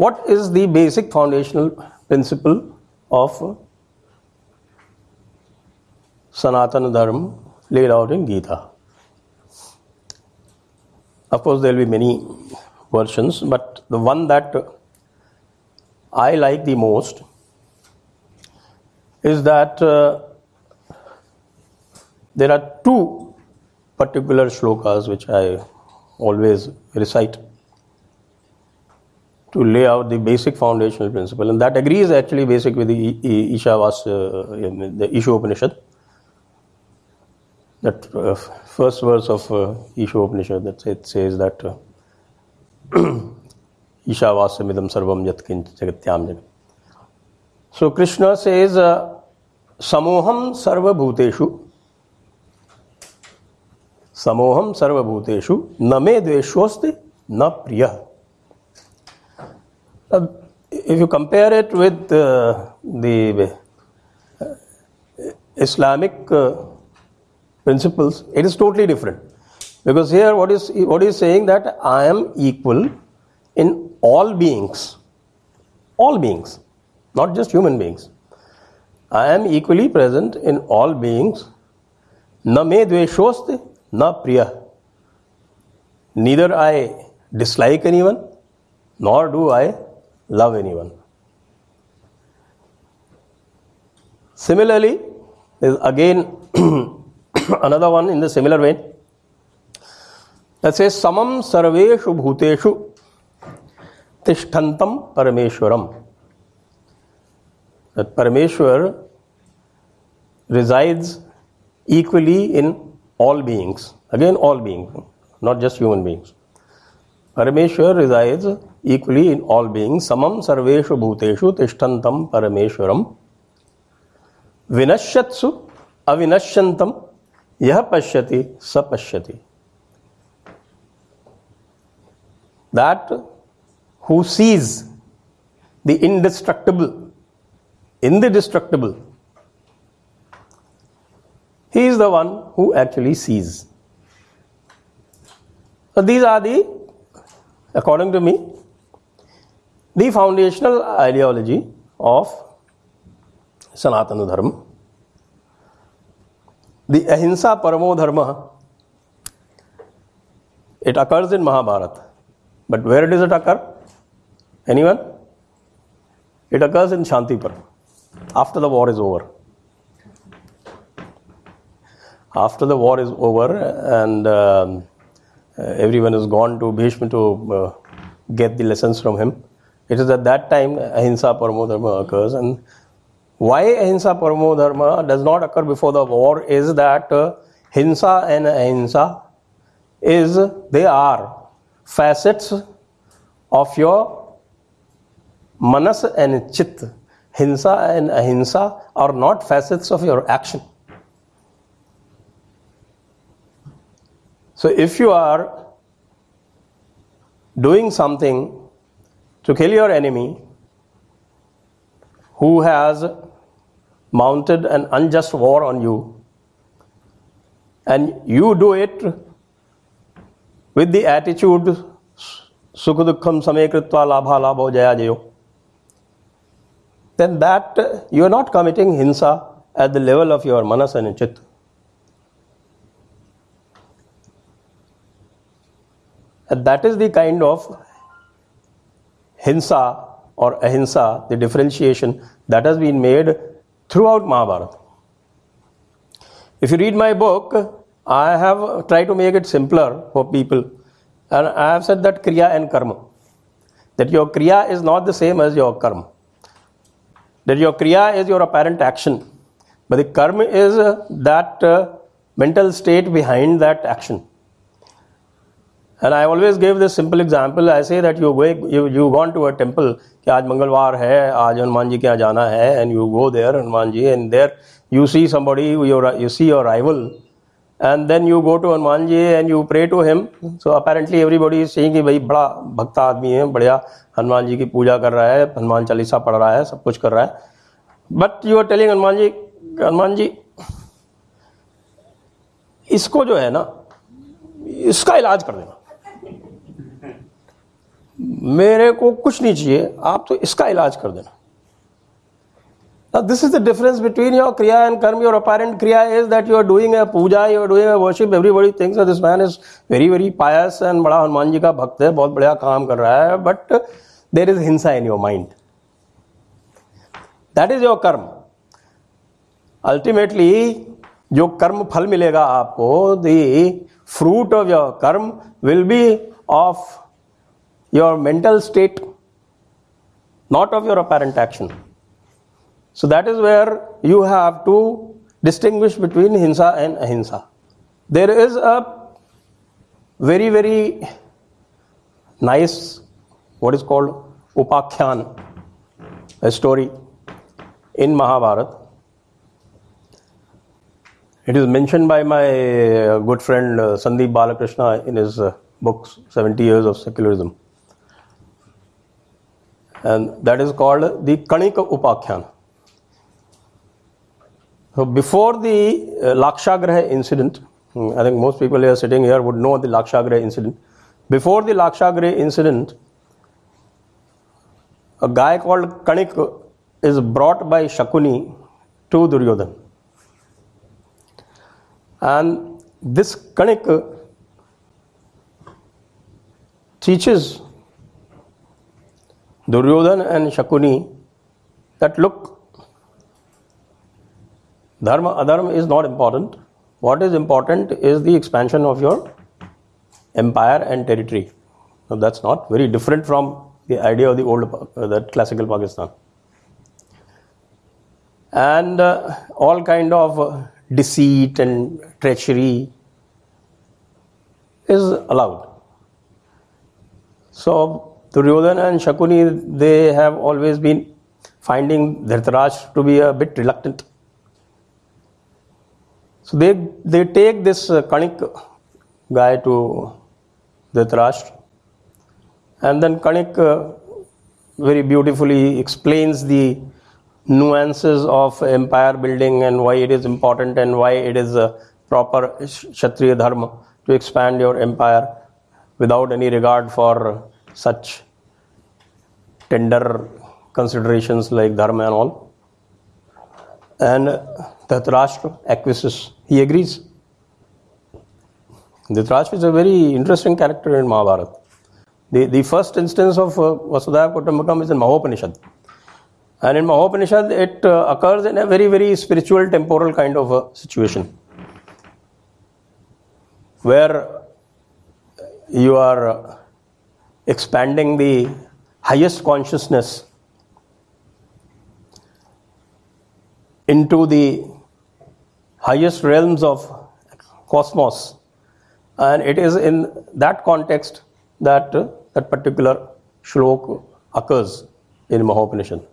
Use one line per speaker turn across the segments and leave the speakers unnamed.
what is the basic foundational principle of Sanatana Dharma laid out in Gita? Of course, there will be many versions, but the one that I like the most is that uh, there are two particular shlokas which I always recite to lay out the basic foundational principle, and that agrees actually basic with the Ishavas, uh, the Isha Upanishad. That uh, first verse of uh, Isha Upanishad that it says that uh, Ishavasya sarvam yatkinch jagatyam jagat. So Krishna says, uh, Samoham sarva bhuteshu समोहम सर्वभूतेषु न मे द्वेषोस्ति Uh, if you compare it with uh, the uh, Islamic uh, principles, it is totally different. Because here, what is what is saying that I am equal in all beings, all beings, not just human beings. I am equally present in all beings. Na me dveshoste, na priya. Neither I dislike anyone, nor do I love anyone. Similarly, there is again another one in the similar vein that says Samam Sarveshu Bhuteshu Tishtantam Parameshwaram. That Parameshwar resides equally in all beings. Again, all beings, not just human beings. Parameshwar resides equally in all beings. Samam sarveshu bhuteshu tishtantam parameshwaram. Vinashyatsu avinashyantam yah pashyati sapashyati. That who sees the indestructible in the destructible he is the one who actually sees. So these are the, according to me, the foundational ideology of Sanatana Dharma. The Ahimsa Paramo Dharma, it occurs in Mahabharata. But where does it occur? Anyone? It occurs in Shantipuram after the war is over after the war is over and uh, everyone has gone to Bhishma to uh, get the lessons from him, it is at that time Ahimsa Paramo Dharma occurs. And why Ahimsa Paramo Dharma does not occur before the war is that uh, Hinsa and Ahimsa is they are facets of your manas and chit. Hinsa and Ahimsa are not facets of your action. So if you are doing something to kill your enemy who has mounted an unjust war on you, and you do it with the attitude sukhudukham samekritva labha labho jaya jayo, then that you are not committing hinsa at the level of your manas and chitta. And that is the kind of hinsa or ahimsa, the differentiation that has been made throughout Mahabharata. If you read my book, I have tried to make it simpler for people. And I have said that Kriya and Karma. That your Kriya is not the same as your Karma. That your Kriya is your apparent action. But the Karma is that uh, mental state behind that action. And I always give this simple example I say that you go you gone to a temple कि आज मंगलवार है, आज हनुमान जी के यहाँ जाना है and you go there Hanuman ji and there you see somebody you see your rival and then you go to Hanuman ji and you pray to him so apparently everybody saying कि भाई बड़ा भक्त आदमी है, बढ़िया, हनुमान जी की पूजा कर रहा है, हनुमान चालीसा पढ़ रहा है, सब कुछ कर रहा है। But you are telling Hanuman ji Hanuman ji, इसको जो है ना, इसका इलाज कर देना। मेरे को कुछ नहीं चाहिए आप तो इसका इलाज कर देना Now, this is the difference between your Kriya and Karma. Your apparent Kriya is that you are doing a puja, you are doing a worship. Everybody thinks that this man is very, very pious and बड़ा हनुमान जी का भक्त है बहुत बढ़िया काम कर रहा है but there is hinsa in your mind. That is your karma. Ultimately, जो कर्म फल मिलेगा आपको the fruit of your कर्म will be of your mental state, not of your apparent action. So that is where you have to distinguish between hinsa and ahinsa. There is a very, very nice, what is called Upakhyan, a story in Mahabharata. It is mentioned by my good friend uh, Sandeep Balakrishna in his uh, books, 70 Years of Secularism. And that is called the Kanika Upakhyan. So before the uh, Lakshagraha incident, hmm, I think most people here sitting here would know the Lakshagraha incident. Before the Lakshagraha incident, a guy called Kanik is brought by Shakuni to Duryodhan. And this Kanik teaches Duryodhan and Shakuni that look, Dharma, adharma is not important. What is important is the expansion of your empire and territory. So that's not very different from the idea of the old, uh, that classical Pakistan. And uh, all kind of uh, deceit and treachery is allowed. So Duryodhana and Shakuni, they have always been finding Dhritarashtra to be a bit reluctant. So they, they take this uh, Kanik guy to Dhritarashtra and then Kanik uh, very beautifully explains the nuances of empire building and why it is important and why it is a proper Kshatriya dharma to expand your empire without any regard for such tender considerations like dharma and all. And Dhritarashtra acquiesces he agrees. Dhritarashtra is a very interesting character in Mahabharata. The, the first instance of uh, Vasudhaiva Kutumbakam is in Mahopanishad. And in Mahopanishad, it uh, occurs in a very, very spiritual, temporal kind of a situation. Where you are expanding the highest consciousness into the highest realms of cosmos. And it is in that context that uh, that particular shlok occurs in Mahopanishad.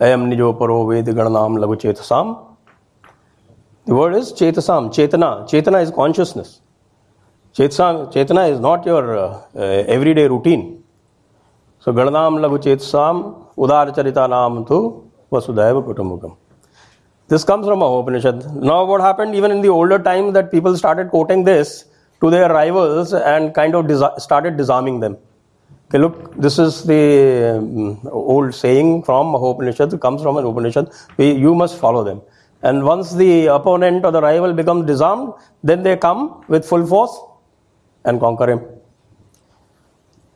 Ayam nijo paro ved lagu chetasam. The word is chetasam, chetana. Chetana is consciousness. Chetasam, chetana is not your uh, uh, everyday routine. So gananam lagu chetasam udar charita nam tu vasudhaiva kutumbakam. This comes from Upanishad. Now, what happened even in the older times that people started quoting this to their rivals and kind of started disarming them. Okay, look, this is the um, old saying from Upanishad, it comes from an Upanishad. We, you must follow them. And once the opponent or the rival becomes disarmed, then they come with full force and conquer him.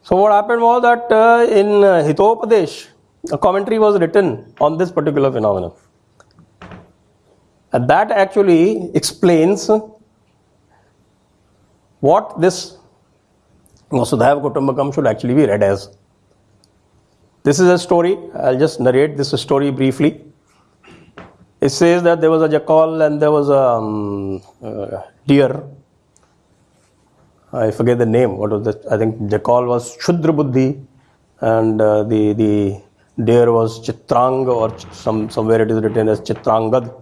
So, what happened was that uh, in uh, Hitopadesh, a commentary was written on this particular phenomenon. And that actually explains what this Vasudhaiva Kutumbakam should actually be read as. This is a story. I'll just narrate this story briefly. It says that there was a jackal and there was a um, uh, deer. I forget the name. What was that? I think jackal was Shudra Buddhi and uh, the, the deer was Chitrang or some, somewhere it is written as Chitrangad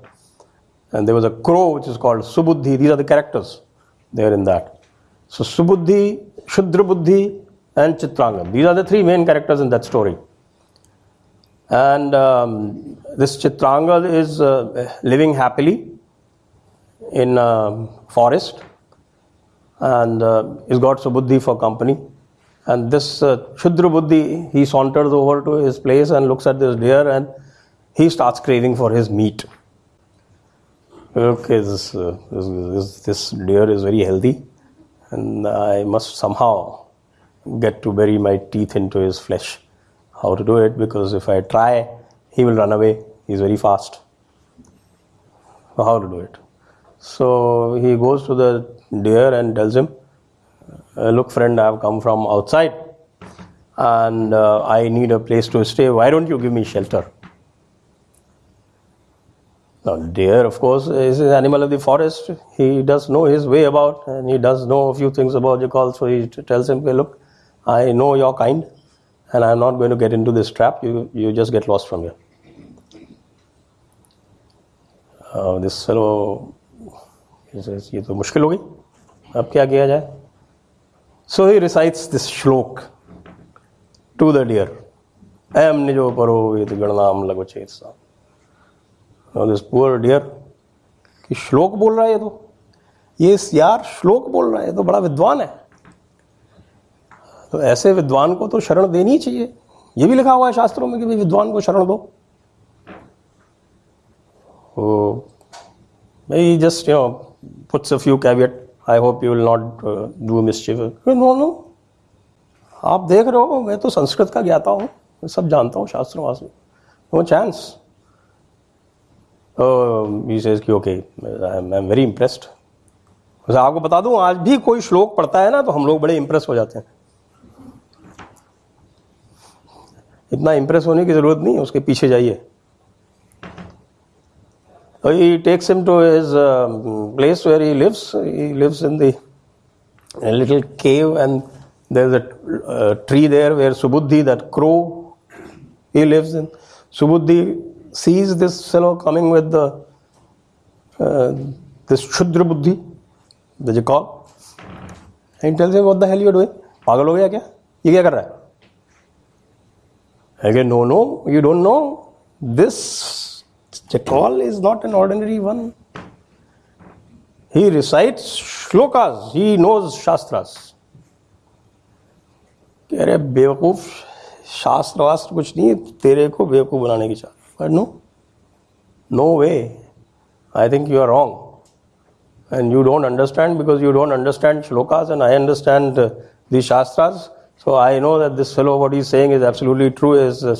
and there was a crow which is called Subuddhi. These are the characters there in that. So Subuddhi, Shudra Buddhi, and Chitranga. These are the three main characters in that story. And um, this Chitranga is uh, living happily in a forest and uh, he's got Subuddhi for company. And this uh, Shudra Buddhi, he saunters over to his place and looks at this deer and he starts craving for his meat. Okay, this, uh, this, this, this deer is very healthy and I must somehow get to bury my teeth into his flesh. How to do it? Because if I try, he will run away. He's very fast. So how to do it? So he goes to the deer and tells him, uh, look friend i have come from outside and uh, i need a place to stay. Why don't you give me shelter? Now deer of course is an animal of the forest. He does know his way about and he does know a few things about jackal. So he tells him hey, look i know your kind and i'm not going to get into this trap. You you just get lost from here. Uh, this fellow ये तो मुश्किल हो गई। अब क्या किया जाए. He recites this shlok to the deer. Am nijo paro vid ganam lagochet sa. Now this poor deer, कि श्लोक बोल रहा है ये तो? ये यार श्लोक बोल रहा है तो बड़ा विद्वान है। तो ऐसे विद्वान को तो शरण देनी ही चाहिए। ये भी लिखा हुआ है शास्त्रों में कि भाई विद्वान को शरण दो। भाई just you know puts a few caveat I hope you will not do mischief no no आप देख रहे हो मैं तो संस्कृत का ज्ञाता हूँ। मैं सब जानता हूँ शास्त्रों वास्त्र नो चांस की okay I am very impressed आपको बता दूँ आज भी कोई श्लोक पढ़ता है ना तो हम लोग बड़े इंप्रेस हो जाते हैं। इतना इंप्रेस होने की ज़रूरत नहीं उसके पीछे जाइए। He takes him to his uh, place where he lives. He lives in the a little cave, and there's a uh, tree there where Subuddhi, that crow, he lives in. Subuddhi sees this fellow coming with the uh, this Shudra Buddhi, the jackal, and tells him, "What the hell you doing? पागल हो गया क्या? ये क्या कर रहा है?" Again, no, no, you don't know. This Jackal is not an ordinary one. He recites shlokas, he knows shastras. कह रहे बेवकूफ शास्त्र वास्त्र कुछ नहीं तेरे को बेवकूफ बनाने की चाह but no no way I think you are wrong and you don't understand because you don't understand shlokas and I understand uh, the shastras. So I know that this fellow, what he's saying is absolutely true, is uh,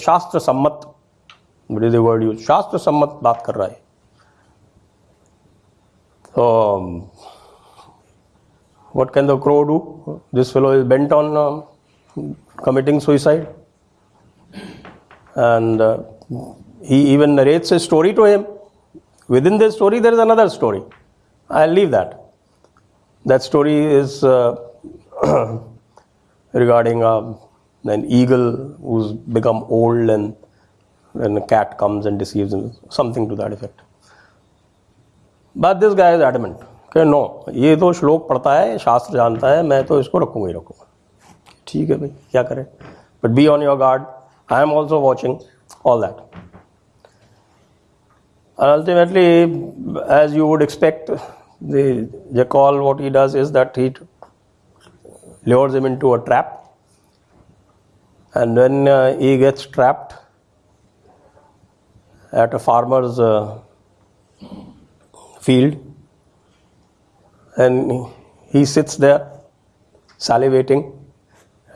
बड़े दे word use शास्त्र सम्मत बात कर रहा है तो what can the crow do this fellow is bent on committing suicide and he even rates a story to him within this story there is another story I leave that that story is regarding uh, an eagle who's become old then a cat comes and deceives him, something to that effect. But this guy is adamant. कि no ये तो श्लोक पढ़ता है शास्त्र जानता है मैं तो इसको रखूँगा ही रखूँगा। ठीक है भाई क्या करें? But be on your guard I am also watching all that ultimately as you would expect the what he does is that he lures him into a trap and when he gets trapped at a farmer's uh, field. And he sits there salivating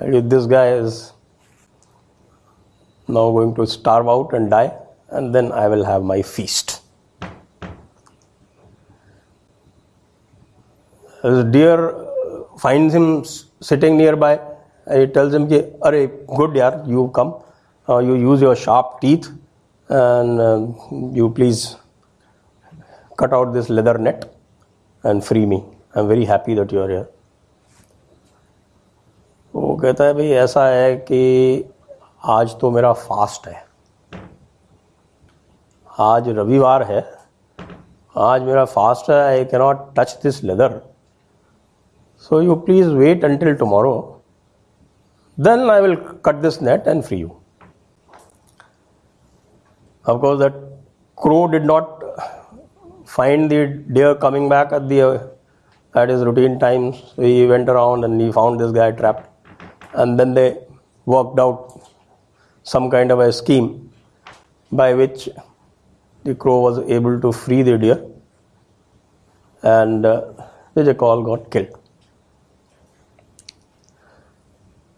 this guy is now going to starve out and die and then i will have my feast. The deer finds him sitting nearby. And he tells him are good yaar you come. Uh, you use your sharp teeth and uh, you please cut out this leather net and free me. I'm very happy that you are here. वो कहता है भाई ऐसा है कि आज तो मेरा फास्ट है। आज रविवार है। आज मेरा फास्ट है। I cannot touch this leather so you please wait until tomorrow then I will cut this net and free you Of course, that crow did not find the deer coming back at the uh, at his routine times. He went around and he found this guy trapped. and then they worked out some kind of a scheme by which the crow was able to free the deer and uh, the jackal got killed.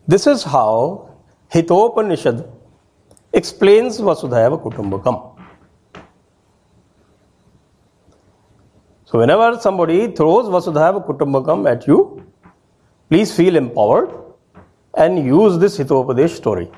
This is how Hitopanishad explains Vasudhaiva Kutumbakam. So, whenever somebody throws Vasudhaiva Kutumbakam at you, please feel empowered and use this Hitopadesh story.